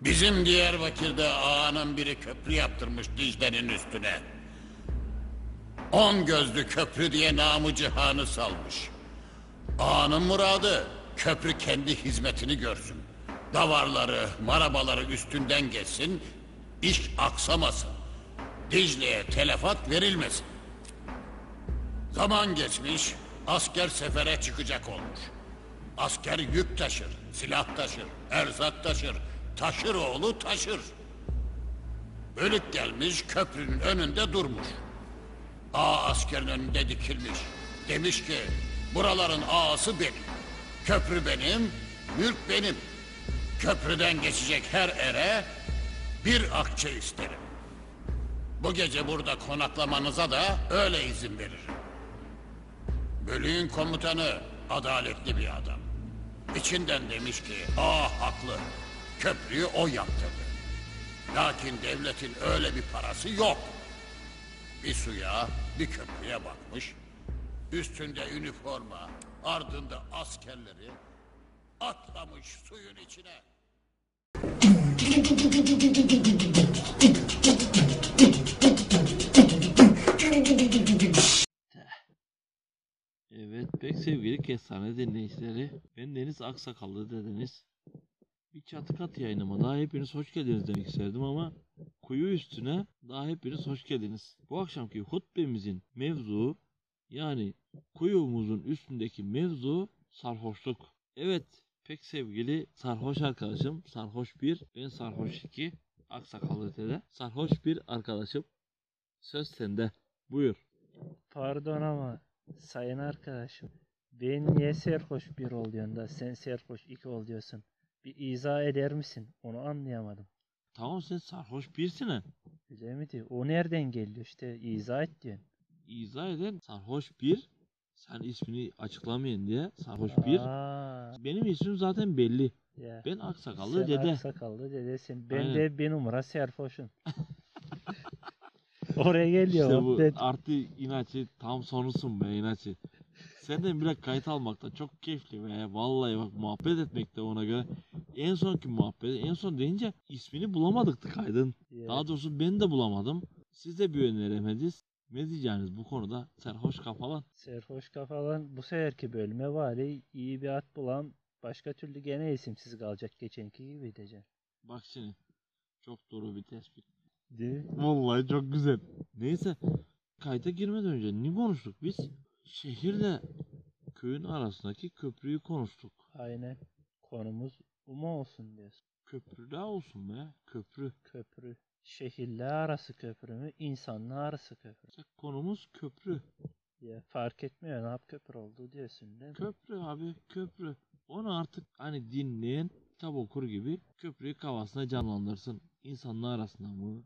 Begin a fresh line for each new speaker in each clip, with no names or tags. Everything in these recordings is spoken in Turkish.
Bizim Diyarbakır'da ağanın biri köprü yaptırmış Dicle'nin üstüne. On gözlü köprü diye namı cihanı salmış. Ağanın muradı köprü kendi hizmetini görsün. Davarları, marabaları üstünden geçsin, iş aksamasın. Dicle'ye telefat verilmesin. Zaman geçmiş, asker sefere çıkacak olmuş. Asker yük taşır, silah taşır, erzak taşır, taşır oğlu taşır. Bölük gelmiş köprünün önünde durmuş. Ağa askerin önünde dikilmiş. Demiş ki buraların ağası benim. Köprü benim, mülk benim. Köprüden geçecek her ere bir akçe isterim. Bu gece burada konaklamanıza da öyle izin veririm. Bölüğün komutanı adaletli bir adam. İçinden demiş ki, aa haklı, köprüyü o yaptırdı. Lakin devletin öyle bir parası yok. Bir suya, bir köprüye bakmış. Üstünde üniforma, ardında askerleri atlamış suyun içine.
Evet pek sevgili kestane dinleyicileri. Ben Deniz Aksakallı dediniz. Bir çatı kat yayınıma daha hepiniz hoş geldiniz demek isterdim ama kuyu üstüne daha hepiniz hoş geldiniz. Bu akşamki hutbemizin mevzu yani kuyumuzun üstündeki mevzu sarhoşluk. Evet pek sevgili sarhoş arkadaşım sarhoş bir ben sarhoş iki aksakallı dede sarhoş bir arkadaşım söz sende buyur.
Pardon ama sayın arkadaşım. Ben niye serhoş bir ol diyorsun da sen serhoş iki ol diyorsun. Bir izah eder misin? Onu anlayamadım.
Tamam sen sarhoş birsin ha.
Öyle mi diyor? O nereden geliyor işte izah et diyorsun.
izah eden sarhoş bir. Sen ismini açıklamayın diye sarhoş bir.
Aa,
Benim ismim zaten belli.
ya.
Ben aksakallı
Sen
dede.
aksakallı dedesin. Ben
Aynen.
de bir numara serhoşum. Oraya geliyor.
İşte bu artı inatçı tam sonusun be inatçı. Senden bile kayıt almakta çok keyifli be. Vallahi bak muhabbet etmekte ona göre. En sonki muhabbet en son deyince ismini bulamadık da kaydın.
Ya.
Daha doğrusu ben de bulamadım. Siz de bir öneremediniz. Ne diyeceğiniz bu konuda? Serhoş kafalan.
Serhoş kafalan bu seferki bölüme vali iyi bir at bulan başka türlü gene isimsiz kalacak geçenki gibi diyeceksin.
Bak şimdi. Çok doğru bir tespit.
Değil mi?
Vallahi çok güzel. Neyse kayda girmeden önce ne konuştuk biz? Şehirle köyün arasındaki köprüyü konuştuk.
Aynen. Konumuz Uma olsun diyorsun.
Köprü daha olsun be. Köprü.
Köprü. Şehirle arası köprü mü? İnsanla arası köprü.
İşte konumuz köprü.
Ya fark etmiyor ne yap köprü oldu diyorsun değil mi?
Köprü abi köprü. Onu artık hani dinleyen kitap okur gibi köprüyü kafasına canlandırsın. İnsanlar arasında mı?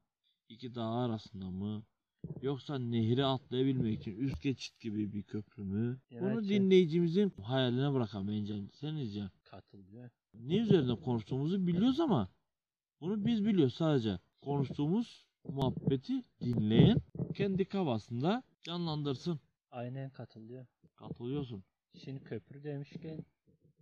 İki dağ arasında mı? Yoksa nehri atlayabilmek için üst geçit gibi bir köprü mü? Bunu
Evet,
dinleyicimizin hayaline bırakalım bence. Sen diyeceksin.
Katılıyor.
ne üzerinde konuştuğumuzu biliyoruz ama bunu biz biliyoruz sadece. Konuştuğumuz muhabbeti dinleyen kendi kafasında canlandırsın.
Aynen katılıyor.
Katılıyorsun.
Şimdi köprü demişken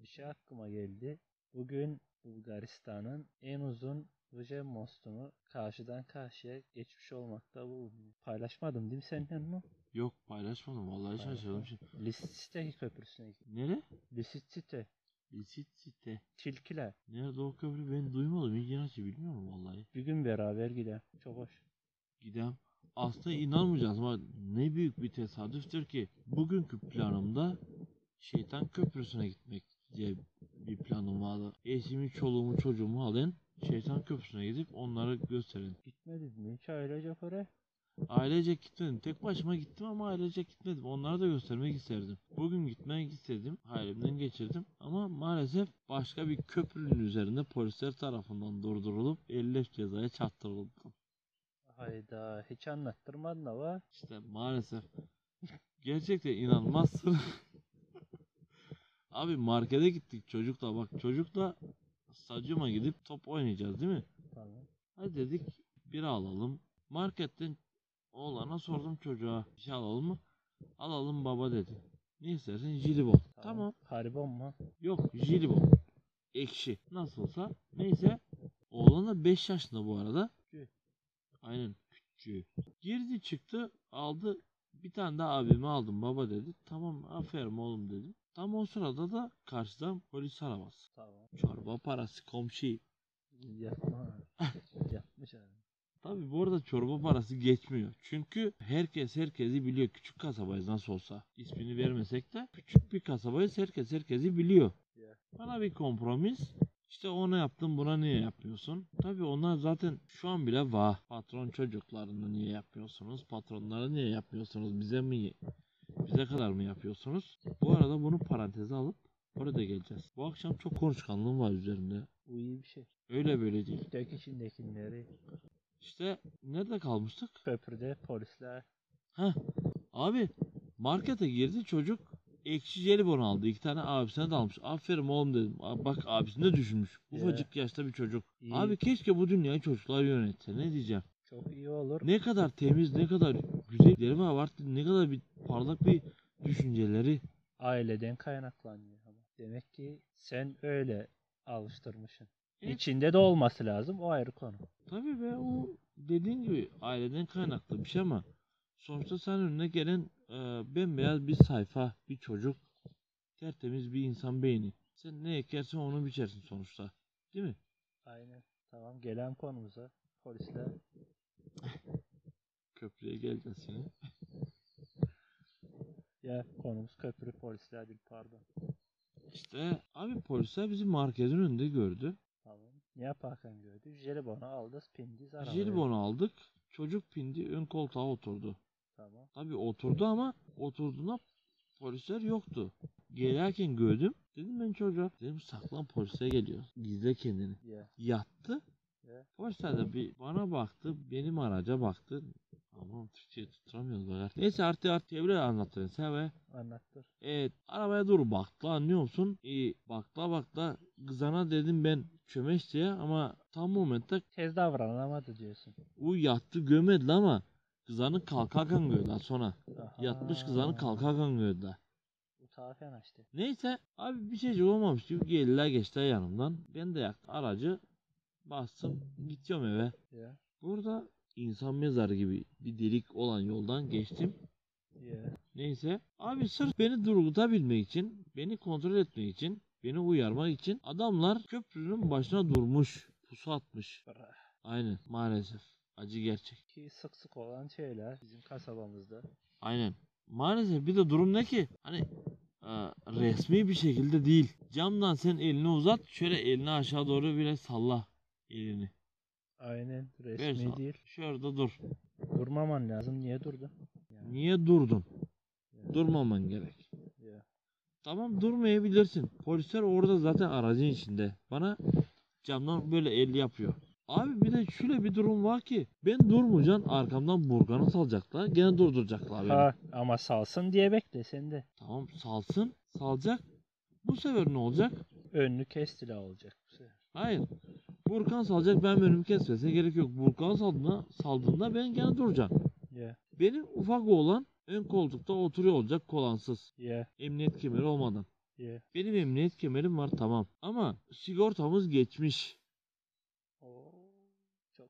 bir şey aklıma geldi. Bugün Bulgaristan'ın en uzun Vuce Mostu'nu karşıdan karşıya geçmiş olmakta bulunuyor. Paylaşmadım değil mi seninle onu?
Yok paylaşmadım vallahi şaşırdım. şimdi.
Lisit'teki köprüsüne gittim.
Nere?
Lisit'te.
Lisit site.
Tilkiler.
Nerede o köprü ben duymadım. Yanaşı bilmiyorum vallahi.
Bir gün beraber gidelim. Çok hoş.
Gidem. Aslında inanmayacağız ama ne büyük bir tesadüftür ki bugünkü planımda şeytan köprüsüne gitmek diye bir planım vardı. Eşimi, çoluğumu, çocuğumu alın şeytan köprüsüne gidip onlara gösterin.
Gitmedin mi hiç ailece oraya?
Ailecek gitmedim. Tek başıma gittim ama ailecek gitmedim. Onlara da göstermek isterdim. Bugün gitmek istedim. Hayalimden geçirdim. Ama maalesef başka bir köprünün üzerinde polisler tarafından durdurulup 50 cezaya çarptırıldım.
Hayda hiç anlattırmadın ama.
İşte maalesef. Gerçekten inanmazsın. Abi markete gittik çocukla bak çocukla stadyuma gidip top oynayacağız değil mi?
Tamam.
Hadi dedik bir alalım. Marketten oğlana sordum çocuğa bir şey alalım mı? Alalım baba dedi. Ne istersin? Jilibon. Tamam.
Haribon mu?
Yok jilibon. Ekşi. Nasılsa. Neyse. Oğlan da 5 yaşında bu arada.
Küçüğü.
Aynen küçüğü. Girdi çıktı aldı bir tane daha abimi aldım baba dedi. Tamam aferin oğlum dedim. Tam o sırada da karşıdan polis arabası.
Tamam.
Çorba parası komşu.
Yapma. Yapmış abi.
Tabi bu arada çorba parası geçmiyor. Çünkü herkes herkesi biliyor. Küçük kasabayız nasıl olsa. İsmini vermesek de küçük bir kasabayız. Herkes herkesi biliyor.
Ya.
Bana bir kompromis. İşte ona yaptın buna niye yapmıyorsun? Tabi onlar zaten şu an bile vah. Patron çocuklarını niye yapmıyorsunuz? Patronları niye yapmıyorsunuz? Bize mi bize kadar mı yapıyorsunuz? Bu arada bunu paranteze alıp orada geleceğiz. Bu akşam çok konuşkanlığım var üzerinde.
Bu iyi bir şey.
Öyle böyle değil.
Dök içindekileri.
İşte nerede kalmıştık?
Köprüde polisler.
Heh. Abi markete girdi çocuk ekşi jelibon aldı. iki tane abisine de almış. Aferin oğlum dedim. Bak abisini de düşünmüş. Ufacık yaşta bir çocuk.
İyi.
Abi keşke bu dünyayı çocuklar yönetse. Ne diyeceğim?
Çok iyi olur.
Ne kadar temiz, ne kadar güzelleri var. var. Ne kadar bir parlak bir düşünceleri.
Aileden kaynaklanıyor ama. Demek ki sen öyle alıştırmışsın.
Evet.
İçinde de olması lazım. O ayrı konu.
Tabii be o dediğin gibi aileden kaynaklı bir şey ama sonuçta sen önüne gelen e, bembeyaz bir sayfa, bir çocuk, tertemiz bir insan beyni. Sen ne ekersen onu biçersin sonuçta. Değil mi?
Aynen. Tamam gelen konumuza. Polisler.
Köprüye geleceğiz şimdi.
Ya konumuz köprü polisler değil pardon.
İşte abi polisler bizi marketin önünde gördü.
Tamam. Ne yaparken gördü? Jelibonu aldı. Pindi arabaya.
Jelibonu aldık. Çocuk pindi ön koltuğa oturdu.
Tamam.
Tabii oturdu ama oturduğunda polisler yoktu. Gelirken gördüm. Dedim ben çocuğa. Dedim saklan polise geliyor. Gizle kendini.
Ya.
Yattı. Polisler de bir bana baktı. Benim araca baktı. Aman Türkçe'yi tutturamıyoruz bak. Neyse artı artı böyle anlattın sen ve
Anlattır.
Evet arabaya dur baktı anlıyor musun? İyi bakla bakla kızana dedim ben çömeş diye ama tam momentte
Tez davranamadı diyorsun.
o yattı gömedi ama kızanı kalkarken gördü sonra.
Aha.
Yatmış kızanı kalkarken gördü.
Utarken işte.
Neyse abi bir şey olmamış gibi geldiler geçtiler yanımdan. Ben de yaktı aracı bastım gidiyorum eve.
Ya.
Burada insan mezarı gibi bir delik olan yoldan geçtim.
Ya.
Neyse. Abi sırf beni durgutabilmek için, beni kontrol etmek için, beni uyarmak için adamlar köprünün başına durmuş. Pusu atmış. Aynen maalesef. Acı gerçek.
Ki sık sık olan şeyler bizim kasabamızda.
Aynen. Maalesef bir de durum ne ki? Hani e, resmi bir şekilde değil. Camdan sen elini uzat. Şöyle elini aşağı doğru bile salla elini.
Aynen resmi
sana.
değil.
Şurada dur.
Durmaman lazım. Niye durdun? Yani,
Niye durdun?
ya.
Durmaman gerek.
Ya.
Tamam durmayabilirsin. Polisler orada zaten aracın içinde. Bana camdan böyle el yapıyor. Abi bir de şöyle bir durum var ki ben durmayacağım arkamdan burganı salacaklar gene durduracaklar beni.
Ha ama salsın diye bekle sen de.
Tamam salsın salacak. Bu sefer ne olacak?
Önünü kestile olacak bu sefer.
Hayır. Burkan salacak ben önümü kesmese gerek yok. Burkan saldığında, saldığında ben gene duracağım.
Ya.
Benim ufak oğlan ön koltukta oturuyor olacak kolansız.
Ya.
Emniyet kemeri olmadan.
Ya.
Benim emniyet kemerim var tamam. Ama sigortamız geçmiş.
Oo. Çok.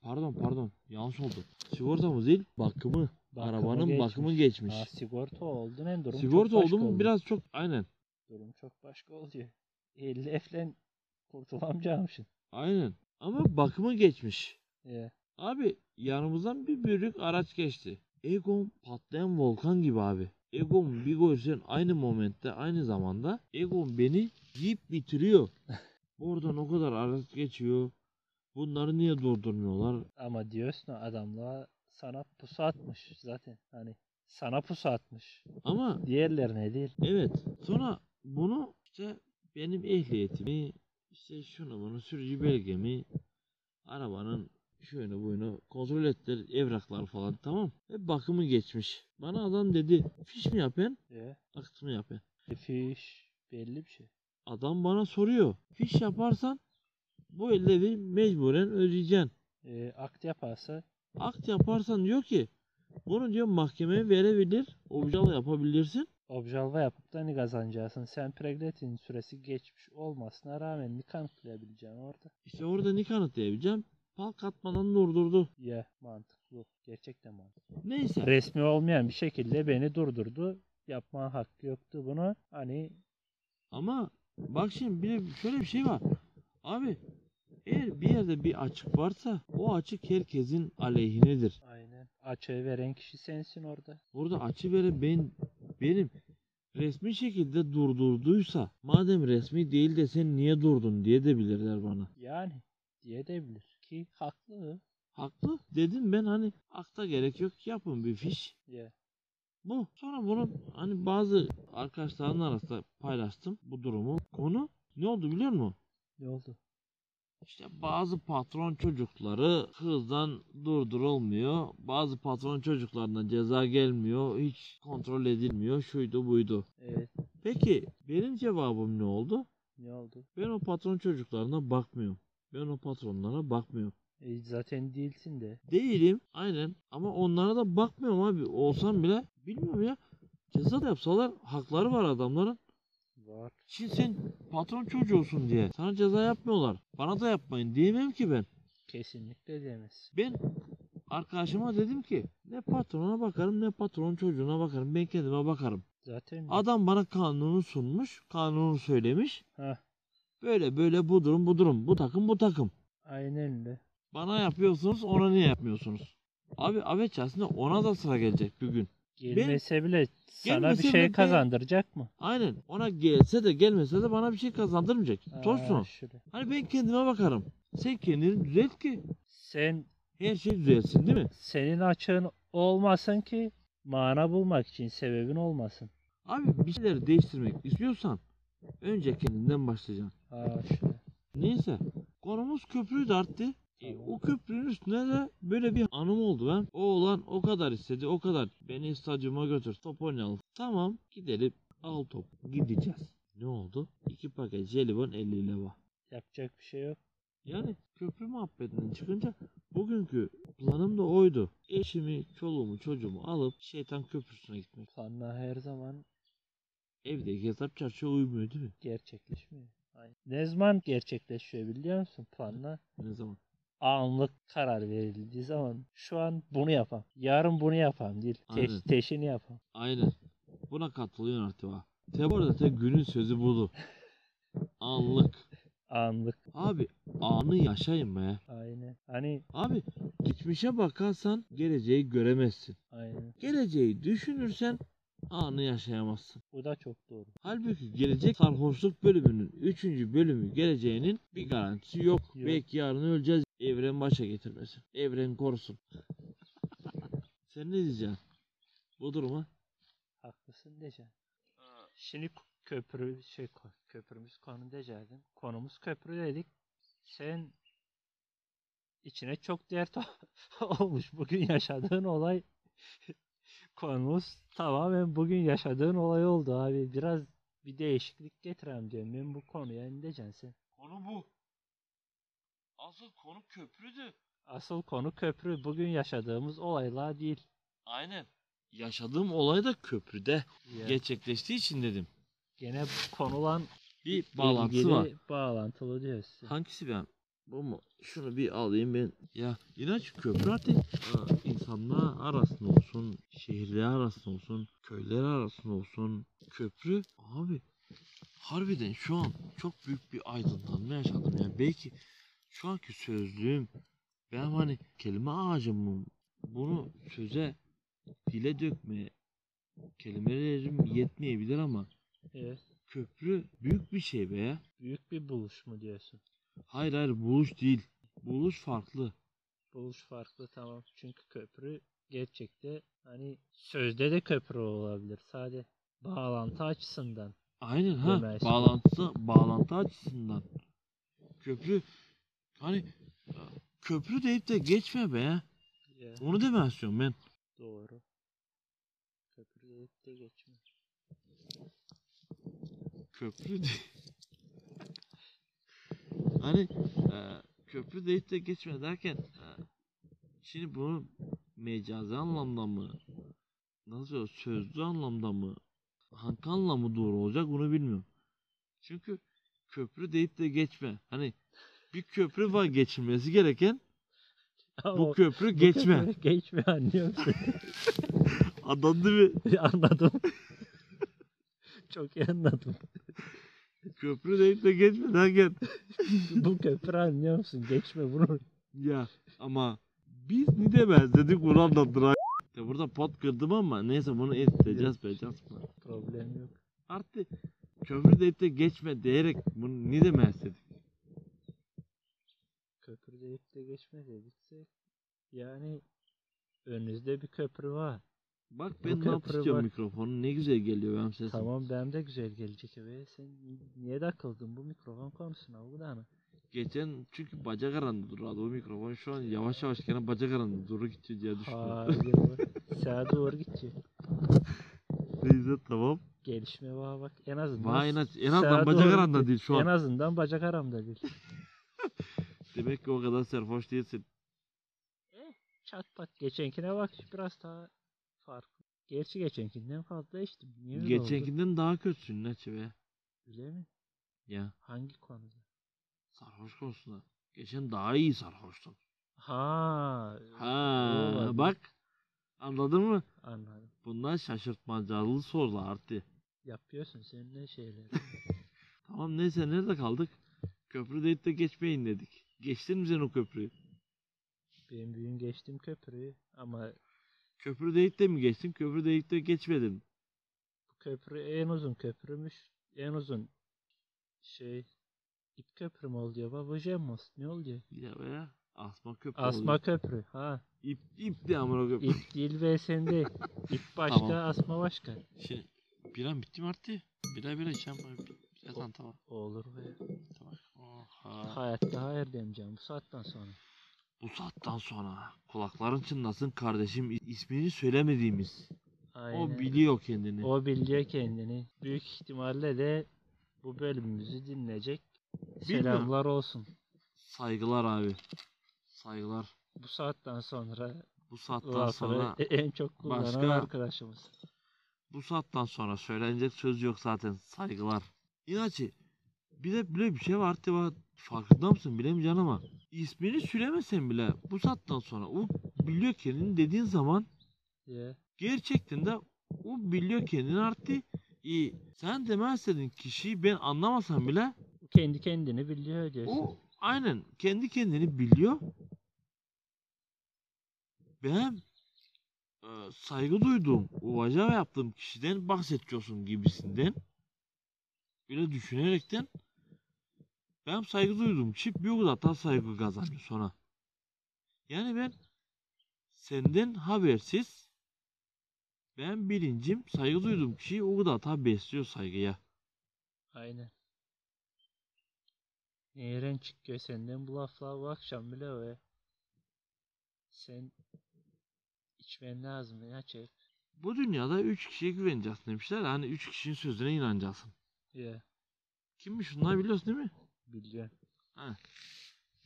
Pardon pardon yanlış oldu. Sigortamız değil bakımı.
Bakımı
Arabanın
geçmiş.
bakımı geçmiş.
Ha, sigorta oldu ne durum
Sigorta oldu mu biraz çok aynen.
Durum çok başka oluyor. 50 eflen kurtulamayacakmışsın.
Aynen. Ama bakımı geçmiş.
Ya.
Abi yanımızdan bir büyük araç geçti. Egon patlayan volkan gibi abi. Egon bir görsen aynı momentte aynı zamanda Egon beni yiyip bitiriyor. Oradan o kadar araç geçiyor. Bunları niye durdurmuyorlar?
Ama diyorsun adamla sana pusu atmış zaten. Hani sana pusu atmış.
Ama
Diğerlerine değil.
Evet. Sonra bunu işte benim ehliyetimi, işte şunu bunu sürücü belgemi, arabanın şöyle bunu kontrol ettiler evraklar falan tamam. Ve bakımı geçmiş. Bana adam dedi fiş mi yapın,
Ya.
akt mı yapın?
E, Fiş belli bir şey.
Adam bana soruyor. Fiş yaparsan bu ödevi mecburen ödeyeceksin.
E, akt yaparsa
Akt yaparsan diyor ki bunu diyor mahkemeye verebilir, objalı yapabilirsin.
Objalva yapıp da ne kazanacaksın? Sen pregnetin süresi geçmiş olmasına rağmen ne kanıtlayabileceksin orada?
İşte orada ne kanıtlayabileceğim? Pal katmadan durdurdu.
Ya mantıklı. Gerçekten mantıklı.
Neyse.
Resmi olmayan bir şekilde beni durdurdu. Yapma hakkı yoktu bunu. Hani
Ama bak şimdi bir şöyle bir şey var. Abi eğer bir yerde bir açık varsa o açık herkesin aleyhinedir.
aynen açığı veren kişi sensin orada.
Burada açı veren ben benim resmi şekilde durdurduysa madem resmi değil de sen niye durdun diye de bilirler bana.
Yani diye de bilir ki haklı.
Haklı. Dedim ben hani akta gerek yok yapın bir fiş.
Ya
Bu. Sonra bunu hani bazı arkadaşların arasında paylaştım bu durumu. Konu ne oldu biliyor musun?
ne oldu?
İşte bazı patron çocukları hızdan durdurulmuyor. Bazı patron çocuklarına ceza gelmiyor. Hiç kontrol edilmiyor. Şuydu buydu.
Evet
Peki benim cevabım ne oldu?
ne oldu?
Ben o patron çocuklarına bakmıyorum. Ben o patronlara bakmıyorum.
E, zaten değilsin de.
Değilim aynen ama onlara da bakmıyorum abi. Olsam bile bilmiyorum ya. Ceza da yapsalar hakları var adamların.
Var.
Şimdi sen patron çocuğusun diye sana ceza yapmıyorlar. Bana da yapmayın diyemem ki ben.
Kesinlikle diyemezsin.
Ben arkadaşıma dedim ki ne patrona bakarım ne patron çocuğuna bakarım. Ben kendime bakarım.
Zaten
Adam bana kanunu sunmuş. Kanunu söylemiş.
Heh,
Böyle böyle bu durum bu durum. Bu takım bu takım.
aynen öyle.
Bana yapıyorsunuz ona niye yapmıyorsunuz? Abi evet aslında ona da sıra gelecek bir gün.
Gelmese bile sana bir şey
ben-
kazandıracak mı?
Aynen ona gelse de gelmese de bana bir şey kazandırmayacak. Tosun. Hani ben kendime bakarım. Sen kendini düzelt ki
Sen
her şey düzelsin değil mi?
senin açığın olmasın ki mana bulmak için sebebin olmasın.
Abi bir şeyleri değiştirmek istiyorsan önce kendinden başlayacaksın.
Şöyle.
Neyse konumuz köprüydü arttı. E, o köprünün üstüne de böyle bir anım oldu ben. O olan o kadar istedi o kadar. Beni stadyuma götür top oynayalım. Tamam gidelim al top gideceğiz. Ne oldu? İki paket jelibon 50 lira.
Yapacak bir şey yok.
Yani köprü muhabbetinden çıkınca bugünkü planım da oydu. Eşimi, çoluğumu, çocuğumu alıp şeytan köprüsüne gitmek.
Planla her zaman
Evdeki hesap çarşıya uymuyor değil mi?
gerçekleşmiyor. Aynen. Ne zaman gerçekleşiyor biliyor musun planla?
Ne zaman?
Anlık karar verildiği zaman şu an bunu yapam. Yarın bunu yapam değil. Teş,
Aynen.
teşini yapam.
Aynen. Buna katılıyorsun artık ha. Te bu arada te günün sözü budu. Anlık.
Anlık.
Abi anı yaşayın be.
Aynen. Hani
Abi geçmişe bakarsan geleceği göremezsin.
aynen.
Geleceği düşünürsen anı yaşayamazsın.
Bu da çok doğru.
Halbuki gelecek sarhoşluk bölümünün 3. bölümü geleceğinin bir garantisi yok.
Yok.
Belki yarın öleceğiz. Evren başa getirmesin. Evren korusun. Sen ne diyeceksin? Bu duruma?
Haklısın diyeceğim. Şimdi köprü şey köprümüz konu diyecektim. Konumuz köprü dedik. Sen içine çok dert olmuş. Bugün yaşadığın olay konumuz tamamen bugün yaşadığın olay oldu abi. Biraz bir değişiklik getirem diyorum. Ben bu konuya ne diyeceksin sen?
Konu bu. Asıl konu köprüdü.
Asıl konu köprü. Bugün yaşadığımız olaylar değil.
Aynen. Yaşadığım olay da köprüde
Ya,
gerçekleştiği için dedim.
gene konulan
Bir bağlantısı var.
Bağlantılı diyorsun.
Hangisi ben? Bu mu? Şunu bir alayım ben. Ya inanç köprü artık insanlar arasında olsun, şehirler arasında olsun, köyler arasında olsun. Köprü abi harbiden şu an çok büyük bir aydınlanma yaşadım. Yani belki şu anki sözlüğüm ben hani kelime ağacımım bunu söze dile dökmeye kelimelerim yetmeyebilir ama
Evet.
köprü büyük bir şey be ya.
Büyük bir buluş mu diyorsun?
Hayır hayır buluş değil. Buluş farklı.
Buluş farklı tamam. Çünkü köprü gerçekte hani sözde de köprü olabilir. Sadece bağlantı açısından.
Aynen ha
Demez.
bağlantısı bağlantı açısından. Köprü hani köprü deyip de geçme be ya. Onu demeye istiyorum ben.
doğru. Köprü deyip de geçme.
Köprü de... hani e, köprü deyip de geçme derken e, şimdi bunu mecazi anlamda mı nasıl sözlü anlamda mı hangi anlamı doğru olacak bunu bilmiyorum. Çünkü köprü deyip de geçme. Hani bir köprü var geçilmesi gereken
Ama
bu
o-
köprü
bu
geçme.
köprü geçme anlıyor musun?
Anladın mı?
anladım. Çok iyi anladım.
Köprü deyip de geçme derken
bu köprü anlıyor musun? Geçme bunu.
ya ama biz ne demez dedik bunu anlattılar. Ya burada pot kırdım ama neyse bunu edeceğiz becaz.
Problem yok.
Artık köprü deyip de geçme diyerek bunu ne demez dedik.
De geçme dedikse yani önünüzde bir köprü var.
Bak ben ne yapacağım
var.
mikrofonu ne güzel geliyor benim sesim.
Tamam benim de güzel gelecek eve. Sen niye takıldın bu mikrofon konusuna bu da
Geçen çünkü bacak aranda durardı o mikrofon şu an yavaş yavaş gene bacak aranda doğru gidiyor diye düşündüm.
Hayır. Sağa doğru gidecek.
Neyse tamam.
Gelişme var bak en azından.
Vay en, az, en azından bacak aranda değil şu
En
an.
azından bacak aramda değil.
Demek ki o kadar serhoş değilsin.
Çat pat geçenkine bak biraz daha farklı. Gerçi geçenkinden fazla içtim. Niye öyle oldu?
Geçenkinden daha kötüsün ne be.
Öyle mi?
Ya
Hangi konuda?
sarhoş konusunda. Geçen daha iyi sarhoştun.
Ha.
Ha bak. Anladın mı?
Anladım.
Bunlar şaşırtmacalı sorular artık.
Yapıyorsun sen ne şeyler.
Tamam neyse nerede kaldık? Köprü deyip de geçmeyin dedik. Geçtin mi sen o köprüyü?
Benim büyüğün geçtim köprüyü ama
Köprü deyip de mi geçtin? Köprü deyip de geçmedin.
bu köprü en uzun köprümüş. En uzun şey ip köprü mü oluyor? Baba Jemmos ne oluyor?
Ya be asma köprü
Asma
oldu.
köprü. Ha.
İp, ip de amına köprü.
İp değil ve sen değil. İp başka,
Tamam.
asma başka.
Şimdi biram bitti mi artık? Bira bira içeceğim. Bira tamam tamam.
Olur be.
tamam. Oha.
Hayatta hayır demeyeceğim bu saatten sonra.
Bu saatten sonra kulakların çınlasın kardeşim ismini söylemediğimiz.
Aynen.
O biliyor kendini.
O biliyor kendini. Büyük ihtimalle de bu bölümümüzü dinleyecek.
Bilmiyorum.
Selamlar olsun.
Saygılar abi. Saygılar.
Bu saatten sonra
Bu saatten sonra
en çok kullanan
başka-
arkadaşımız.
bu saatten sonra söylenecek söz yok zaten. Saygılar. İnaçı bir de böyle bir şey var artık. Farkında mısın bilemeyeceksin ama ismini söylemesen bile bu saatten sonra o biliyor kendini dediğin zaman
Ya.
gerçekten de o biliyor kendini artık iyi. Sen istediğin kişiyi ben anlamasam bile
Kendi kendini biliyor diyorsun.
o aynen kendi kendini biliyor. Ben e, saygı duyduğum, uvaca yaptığım kişiden bahsediyorsun gibisinden öyle düşünerekten ben saygı duyduğum kişi bir o kadar da saygı kazanıyor sonra. Yani ben senden habersiz ben bilincim saygı duyduğum kişiyi o kadar da besliyor saygıya.
Aynen. Nereden çıkıyor senden bu laflar bu akşam bile ya. Sen içmen lazım ya çek.
Bu dünyada üç kişiye güveneceksin demişler. Hani üç kişinin sözüne inanacaksın.
Ya
Kimmiş bunlar biliyorsun değil mi?
biliyorum.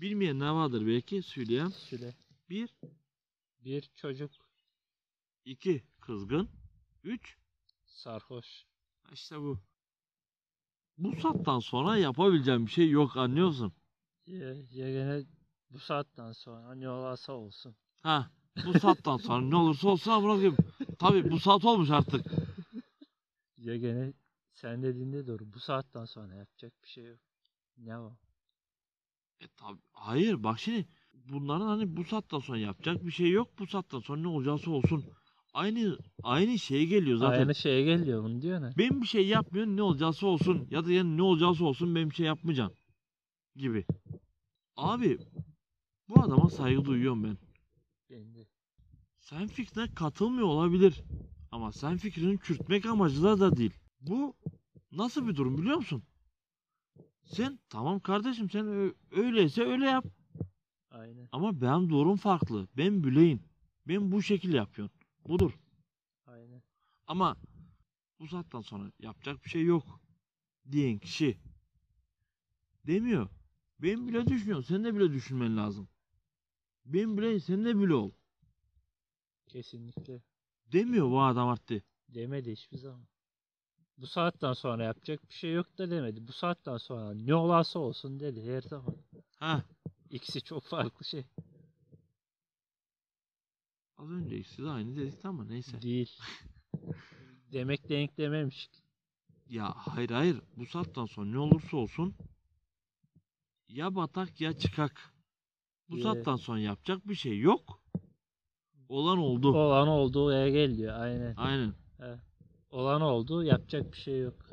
Bilmeyen ne vardır belki söyleyeyim.
Süle.
Bir,
Bir çocuk
iki kızgın. Üç,
sarhoş.
işte bu. Bu saatten sonra yapabileceğim bir şey yok anlıyorsun.
Ya, ya gene bu saatten sonra ne olursa olsun.
Ha, bu saatten sonra ne olursa olsun bırakayım. Tabii bu saat olmuş artık.
Ya gene sen dediğinde doğru. Bu saatten sonra yapacak bir şey yok. Ne var?
E tabii, hayır bak şimdi bunların hani bu saatten sonra yapacak bir şey yok. Bu saatten sonra ne olacaksa olsun. Aynı aynı şeye geliyor zaten.
Aynı şeye geliyor bunu diyor ne?
Ben bir şey yapmıyorum ne olacaksa olsun ya da yani ne olacaksa olsun ben bir şey yapmayacağım gibi. Abi bu adama saygı duyuyorum ben.
Ben de.
Sen fikrine katılmıyor olabilir. Ama sen fikrini çürütmek amacıyla da değil. Bu nasıl bir durum biliyor musun? Sen tamam kardeşim sen öyleyse öyle yap.
Aynen.
Ama benim durum farklı. Ben büleyim. Ben bu şekilde yapıyorum. Budur.
Aynen.
Ama bu saatten sonra yapacak bir şey yok diyen kişi demiyor. Ben bile düşünüyorum. Sen de bile düşünmen lazım. Ben bile sen de bile ol.
Kesinlikle.
Demiyor bu adam artık.
Demedi hiçbir zaman. Bu saatten sonra yapacak bir şey yok da demedi. Bu saatten sonra ne olası olsun dedi her zaman.
Ha,
İkisi çok farklı şey.
az önce ikisi de aynı dedik ama neyse.
Değil. Demek denk dememiş.
Ya hayır hayır bu saatten sonra ne olursa olsun ya batak ya çıkak. Bu
Ye.
saatten sonra yapacak bir şey yok. Olan oldu.
Olan olduğu yere geliyor. Aynen.
Aynen.
Olan oldu. Yapacak bir şey yok.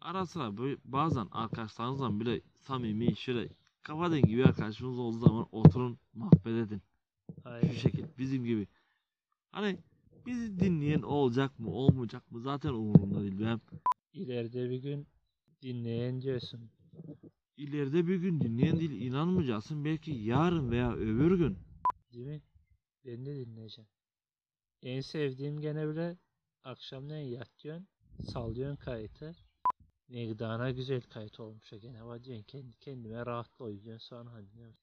Ara sıra böyle bazen arkadaşlarınızla bile samimi şöyle kafa dengi bir arkadaşınız olduğu zaman oturun muhabbet edin.
Aynen.
Şu şekil bizim gibi. Hani bizi dinleyen olacak mı olmayacak mı zaten umurumda değil. Ben
İleride bir gün dinleyen diyorsun.
ileride bir gün dinleyen değil inanmayacaksın. Belki yarın veya öbür gün.
Değil mi? Ben de dinleyeceğim. En sevdiğim gene bile akşamleyin yatıyorsun. Sallıyorsun kayıtı. Ne gıdana güzel kayıt olmuş ya gene var diyorsun kendi kendime rahatla uyuyorsun sonra dinliyorsun.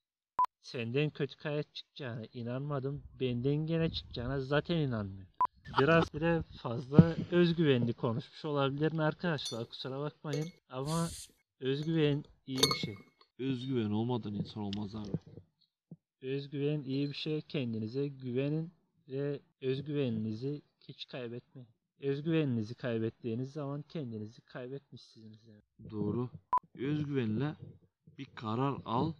Senden kötü kayıt çıkacağına inanmadım. Benden gene çıkacağına zaten inanmıyorum. Biraz bile fazla özgüvenli konuşmuş olabilirim arkadaşlar kusura bakmayın. Ama özgüven iyi bir şey.
Özgüven olmadan insan olmaz abi.
Özgüven iyi bir şey. Kendinize güvenin ve özgüveninizi hiç kaybetmeyin. Özgüveninizi kaybettiğiniz zaman kendinizi kaybetmişsiniz. Yani.
Doğru. Özgüvenle bir karar al.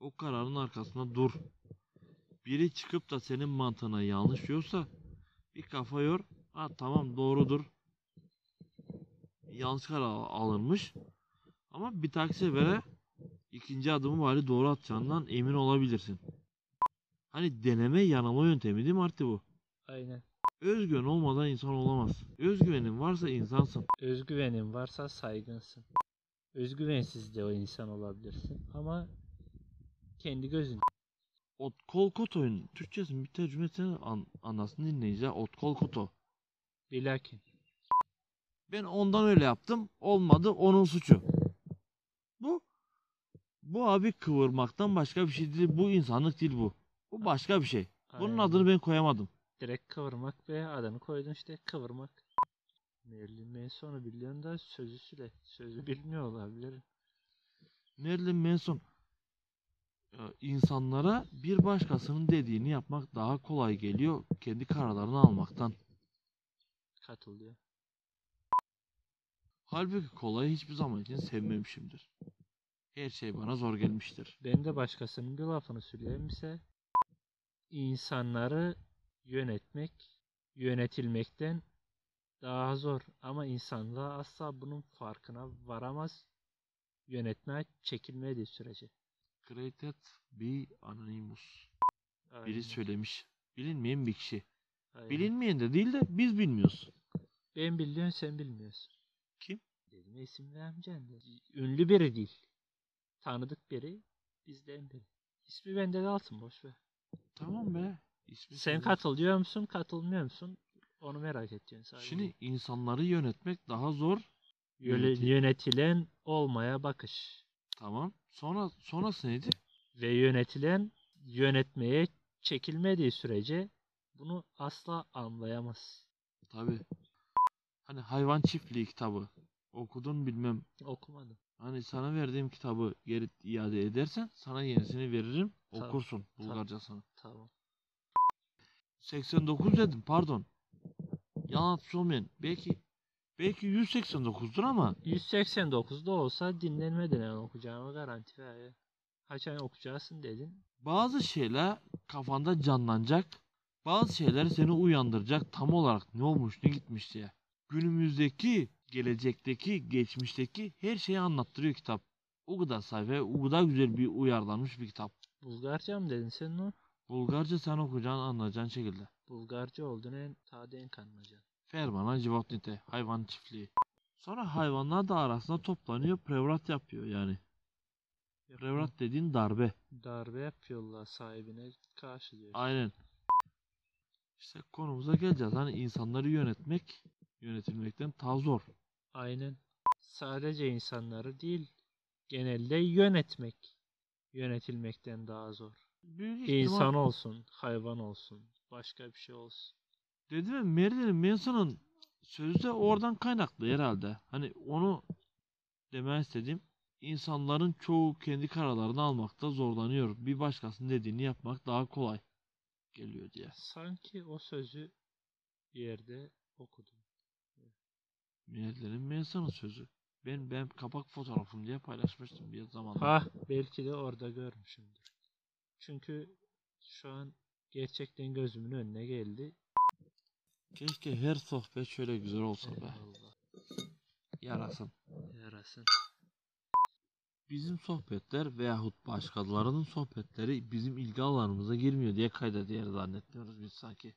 O kararın arkasında dur. Biri çıkıp da senin mantığına yanlış diyorsa bir kafa yor. Ha tamam doğrudur. Yanlış karar al- alınmış. Ama bir dahaki sefere ikinci adımı bari doğru atacağından emin olabilirsin. Hani deneme yanılma yöntemi değil mi artık bu?
Aynen.
Özgüven olmadan insan olamaz. Özgüvenin varsa insansın.
Özgüvenin varsa saygınsın. Özgüvensiz de o insan olabilirsin. Ama kendi gözün.
Ot kol koto'nun Türkçesinin bir tercümesini an, anlasın dinleyiciler. Ot kol koto.
Bilakin.
Ben ondan öyle yaptım. Olmadı onun suçu. Bu bu abi kıvırmaktan başka bir şey değil. Bu insanlık değil bu. Bu başka bir şey. Bunun
Aynen.
adını ben koyamadım.
Direkt kıvırmak ve adını koydun işte kıvırmak. Marilyn Manson'u biliyorsun da sözü süre. Sözü bilmiyor olabilir.
Marilyn Manson e, insanlara bir başkasının dediğini yapmak daha kolay geliyor kendi kararlarını almaktan.
Katılıyor.
Halbuki kolayı hiçbir zaman için sevmemişimdir. Her şey bana zor gelmiştir.
Ben de başkasının bir lafını söyleyeyim ise insanları yönetmek yönetilmekten daha zor ama insanlığa asla bunun farkına varamaz yönetmeye çekilmediği sürece.
Created by Anonymous.
Aynen,
Biri söylemiş. Bilinmeyen bir kişi.
aynen.
Bilinmeyen de değil de biz bilmiyoruz.
Ben biliyorum sen bilmiyorsun.
Kim?
Dedim isim vermeyeceksin de. Ünlü biri değil. Tanıdık biri bizden biri. İsmi bende kalsın boş ver.
Tamam be. İsmi
Sen
söyle.
katılıyor musun katılmıyor musun? Onu merak ediyorsun sadece.
Şimdi insanları yönetmek daha zor.
Yöle-
Yönetim.
yönetilen olmaya bakış
Tamam. Sonra sonrası neydi?
ve yönetilen yönetmeye çekilmediği sürece bunu asla anlayamaz.
Tabi. Hani hayvan çiftliği kitabı. Okudun bilmem.
Okumadım.
Hani sana verdiğim kitabı geri iade edersen sana yenisini veririm.
Tamam.
Okursun Bulgarcasını.
Tamam.
89 dedim pardon. Yalan olmayın. Belki belki 189'dur ama
189'da olsa dinlenmeden yani okuyacağımı garanti ver. Kaç ay okuyacaksın dedin.
bazı şeyler kafanda canlanacak. Bazı şeyler seni uyandıracak tam olarak ne olmuş ne gitmiş diye. Günümüzdeki, gelecekteki, geçmişteki her şeyi anlattırıyor kitap. O kadar sayfa, o kadar güzel bir uyarlanmış bir kitap.
Bulgarca mı dedin sen o?
Bulgarca sen okuyacağın anlayacağın şekilde.
Bulgarca olduğunu en tadı en kanmaca.
Fermana Civotnite, hayvan çiftliği. Sonra hayvanlar da arasında toplanıyor, prevrat yapıyor yani. Prevrat dediğin darbe.
Darbe yapıyorlar sahibine karşı diyor.
Aynen. İşte konumuza geleceğiz. Hani insanları yönetmek, yönetilmekten daha zor.
Aynen. Sadece insanları değil, genelde yönetmek yönetilmekten daha zor.
Büyük ihtimal
İnsan olsun, hayvan olsun, başka bir şey olsun.
dedim ya Marilyn Manson'ın sözde oradan kaynaklı herhalde. Hani onu demek istediğim insanların çoğu kendi kararlarını almakta zorlanıyor. Bir başkasının dediğini yapmak daha kolay geliyor diye.
Sanki o sözü bir yerde okudum.
Milletlerin Mensa'nın sözü. Ben ben kapak fotoğrafım diye paylaşmıştım bir zamanda.
Ha belki de orada görmüşümdür. Çünkü şu an gerçekten gözümün önüne geldi.
Keşke her sohbet şöyle güzel olsa be. Yarasın.
Yarasın.
Bizim sohbetler veyahut başkalarının sohbetleri bizim ilgi alanımıza girmiyor diye kayda değer zannetmiyoruz biz sanki.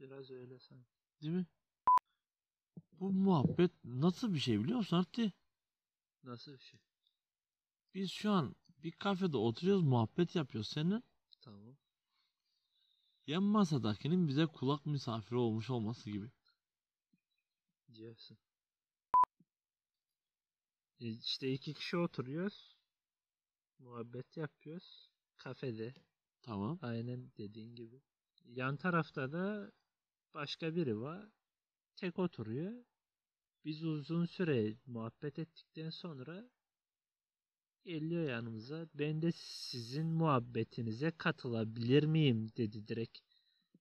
Biraz öyle sanki.
Değil mi? Bu muhabbet nasıl bir şey biliyor musun Arti?
Nasıl bir şey?
Biz şu an bir kafede oturuyoruz muhabbet yapıyoruz seninle.
Tamam.
Yan masadakinin bize kulak misafiri olmuş olması gibi.
Diyorsun. E İşte iki kişi oturuyoruz. Muhabbet yapıyoruz. Kafede.
Tamam.
Aynen dediğin gibi. Yan tarafta da başka biri var. Tek oturuyor. Biz uzun süre muhabbet ettikten sonra geliyor yanımıza. Ben de sizin muhabbetinize katılabilir miyim dedi direkt.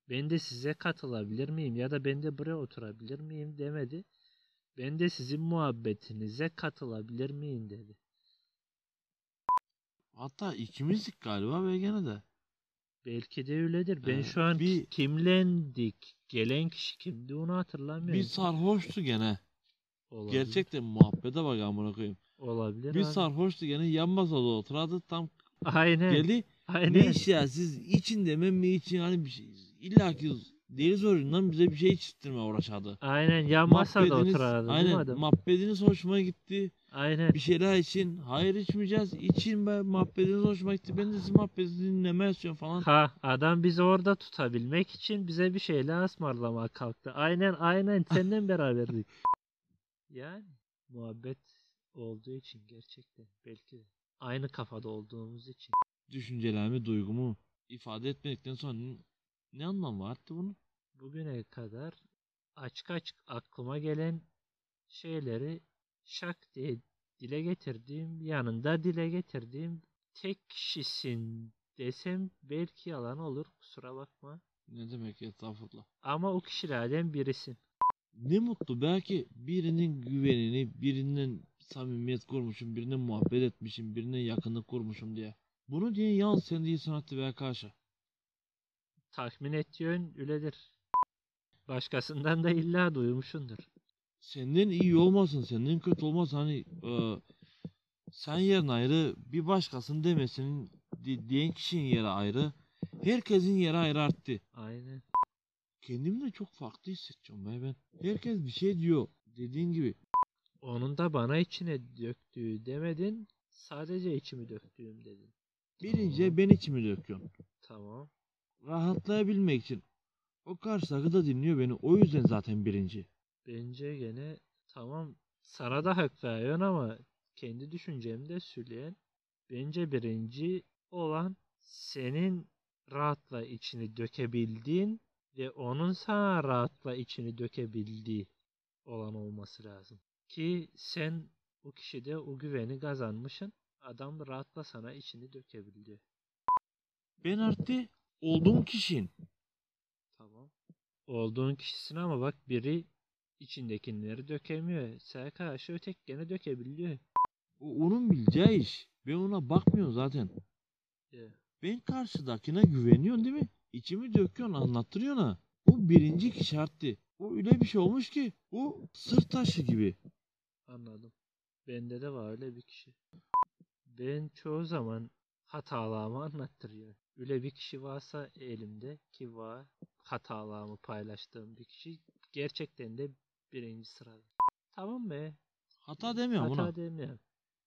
Ben de size katılabilir miyim ya da ben de buraya oturabilir miyim demedi. Ben de sizin muhabbetinize katılabilir miyim dedi.
Hatta ikimizdik galiba ve gene de.
Belki de öyledir. Ben
Ee,
şu an
bir-
kimlendik? Gelen kişi kimdi onu hatırlamıyorum.
Bir sarhoştu gene.
Olabilir.
Gerçekten muhabbete bak amına koyayım.
Olabilir
Bir
abi.
sarhoştu gene yan masada oturardı tam
Aynen.
geldi.
Aynen.
Ne iş ya siz için demem mi için hani bir şey illa ki deli zorundan bize bir şey içtirme uğraşadı.
Aynen yan masada
Muhabbetiniz-
oturardı değil mi
aynen,
adam?
Muhabbetiniz hoşuma gitti.
Aynen.
Bir şeyler için. Hayır içmeyeceğiz. İçin be muhabbetiniz hoşuma gitti. Ben de sizin muhabbetinizi dinlemek istiyorum falan.
Ha adam bizi orada tutabilmek için bize bir şeyler ısmarlamaya kalktı. Aynen aynen senden beraberdik. Yani muhabbet olduğu için gerçekten belki. Aynı kafada olduğumuz için.
Düşüncelerimi, duygumu ifade etmedikten sonra ne anlam var ki bunun?
Bugüne kadar açık açık aklıma gelen şeyleri şak diye dile getirdiğim, yanında dile getirdiğim tek kişisin desem belki yalan olur kusura bakma.
Ne demek estağfurullah.
Ama o kişilerden birisin.
Ne mutlu belki birinin güvenini, birinden samimiyet kurmuşum, birine muhabbet etmişim, birine yakınlık kurmuşum diye. Bunu diye yalnız sen değilsin Hattı veya karşı.
Tahmin ettiğin öyledir. Başkasından da illa duymuşsundur.
Senden iyi olmasın, senden kötü olmasın hani e, sen yerin ayrı, bir başkasının demesinin di- diyen kişinin yeri ayrı. Herkesin yeri ayrı arttı.
Aynen.
Kendimi de çok farklı hissedeceğim be ben. Herkes bir şey diyor. Dediğin gibi.
Onun da bana içine döktüğü demedin. Sadece içimi döktüğüm dedin.
Birinci ben içimi döküyorum.
Tamam.
Rahatlayabilmek için. O karşıdaki da dinliyor beni. O yüzden zaten birinci.
Bence gene tamam sana da hak veriyorsun ama kendi düşüncemi de söyleyen bence birinci olan senin rahatla içini dökebildiğin ve onun sana rahatla içini dökebildiği olan olması lazım. Ki sen o kişide o güveni kazanmışsın. Adam rahatla sana içini dökebiliyor.
Ben artı olduğum kişiyim.
Tamam. Olduğun kişisin ama bak biri içindekileri dökemiyor. Sana karşı ötek gene dökebiliyor.
O onun bileceği iş. Ben ona bakmıyorum zaten.
Ya.
Ben karşıdakine güveniyorsun değil mi? İçimi döküyorsun anlattırıyorsun ha. O birinci kişi arttı. O öyle bir şey olmuş ki. O sırt taşı gibi.
Anladım. Bende de var öyle bir kişi. Ben çoğu zaman hatalarımı anlattırıyor. Öyle bir kişi varsa elimde ki var hatalarımı paylaştığım bir kişi gerçekten de birinci sırada. Tamam be.
Hata demiyorum
Hata
ona.
demiyorum.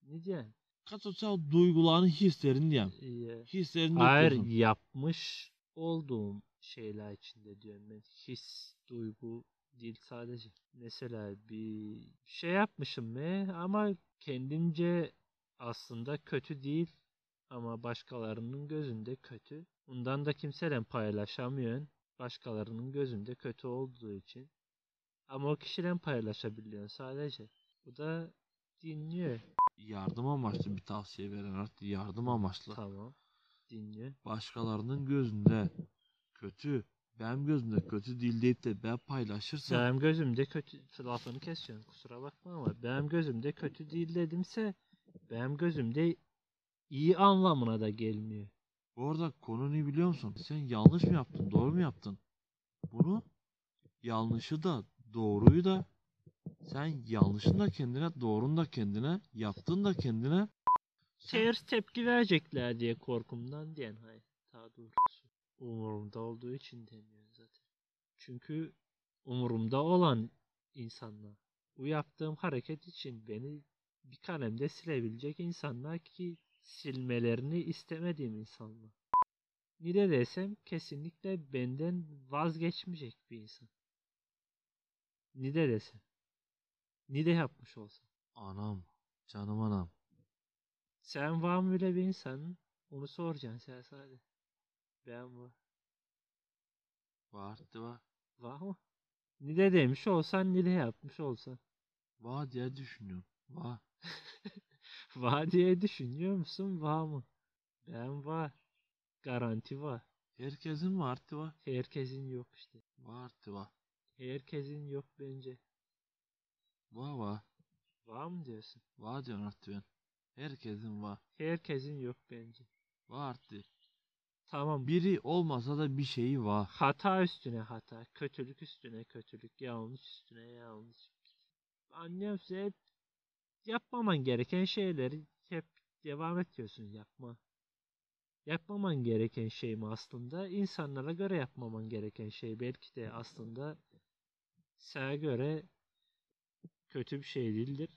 Ne diyorsun?
Katsal duygularını, hislerini diyeyim.
İyi.
Hislerini
Hayır yapmış olduğum şeyler içinde diyorum ben. His, duygu değil sadece. Mesela bir şey yapmışım mı ama kendimce aslında kötü değil ama başkalarının gözünde kötü. Bundan da kimseyle paylaşamıyorsun. Başkalarının gözünde kötü olduğu için. Ama o kişiden paylaşabiliyorsun sadece. Bu da dinliyor.
Yardım amaçlı bir tavsiye veren artık yardım amaçlı.
Tamam. Dinliyor.
Başkalarının gözünde kötü, benim gözümde kötü değil deyip de ben paylaşırsam
Benim gözümde kötü lafını kesiyorum kusura bakma ama benim gözümde kötü değil dedimse benim gözümde iyi anlamına da gelmiyor.
Bu arada konu ne biliyor musun? Sen yanlış mı yaptın, doğru mu yaptın? Bunu yanlışı da doğruyu da sen yanlışın da kendine, doğrun da kendine, yaptığın da kendine
Ters tepki verecekler diye korkumdan diyen hayır. Daha doğrusu umurumda olduğu için demiyorum zaten. Çünkü umurumda olan insanlar. Bu yaptığım hareket için beni bir kalemde silebilecek insanlar ki silmelerini istemediğim insanlar. Ne de desem kesinlikle benden vazgeçmeyecek bir insan. Ne de desem. Ne de yapmış olsam.
anam, canım anam.
Sen var mı öyle bir insanın? Onu soracaksın sen sadece. Ben var.
Vardı var.
Var mı? Ne de demiş olsan ne de yapmış olsan.
Var diye düşünüyorum. Var.
Var diye düşünüyor musun? Var mı? Ben var. Garanti var.
Herkesin vardı var.
Herkesin yok işte.
Vardı var.
Herkesin yok bence.
Var var.
Var mı diyorsun?
Var diyorsun artık ben. Herkesin var.
Herkesin yok bence.
Vardı.
Tamam.
Biri olmasa da bir şeyi var.
Hata üstüne hata, kötülük üstüne kötülük, yanlış üstüne yanlış. Annem hep yapmaman gereken şeyleri hep devam ediyorsun yapma. Yapmaman gereken şey mi aslında? İnsanlara göre yapmaman gereken şey. Belki de aslında sana göre kötü bir şey değildir.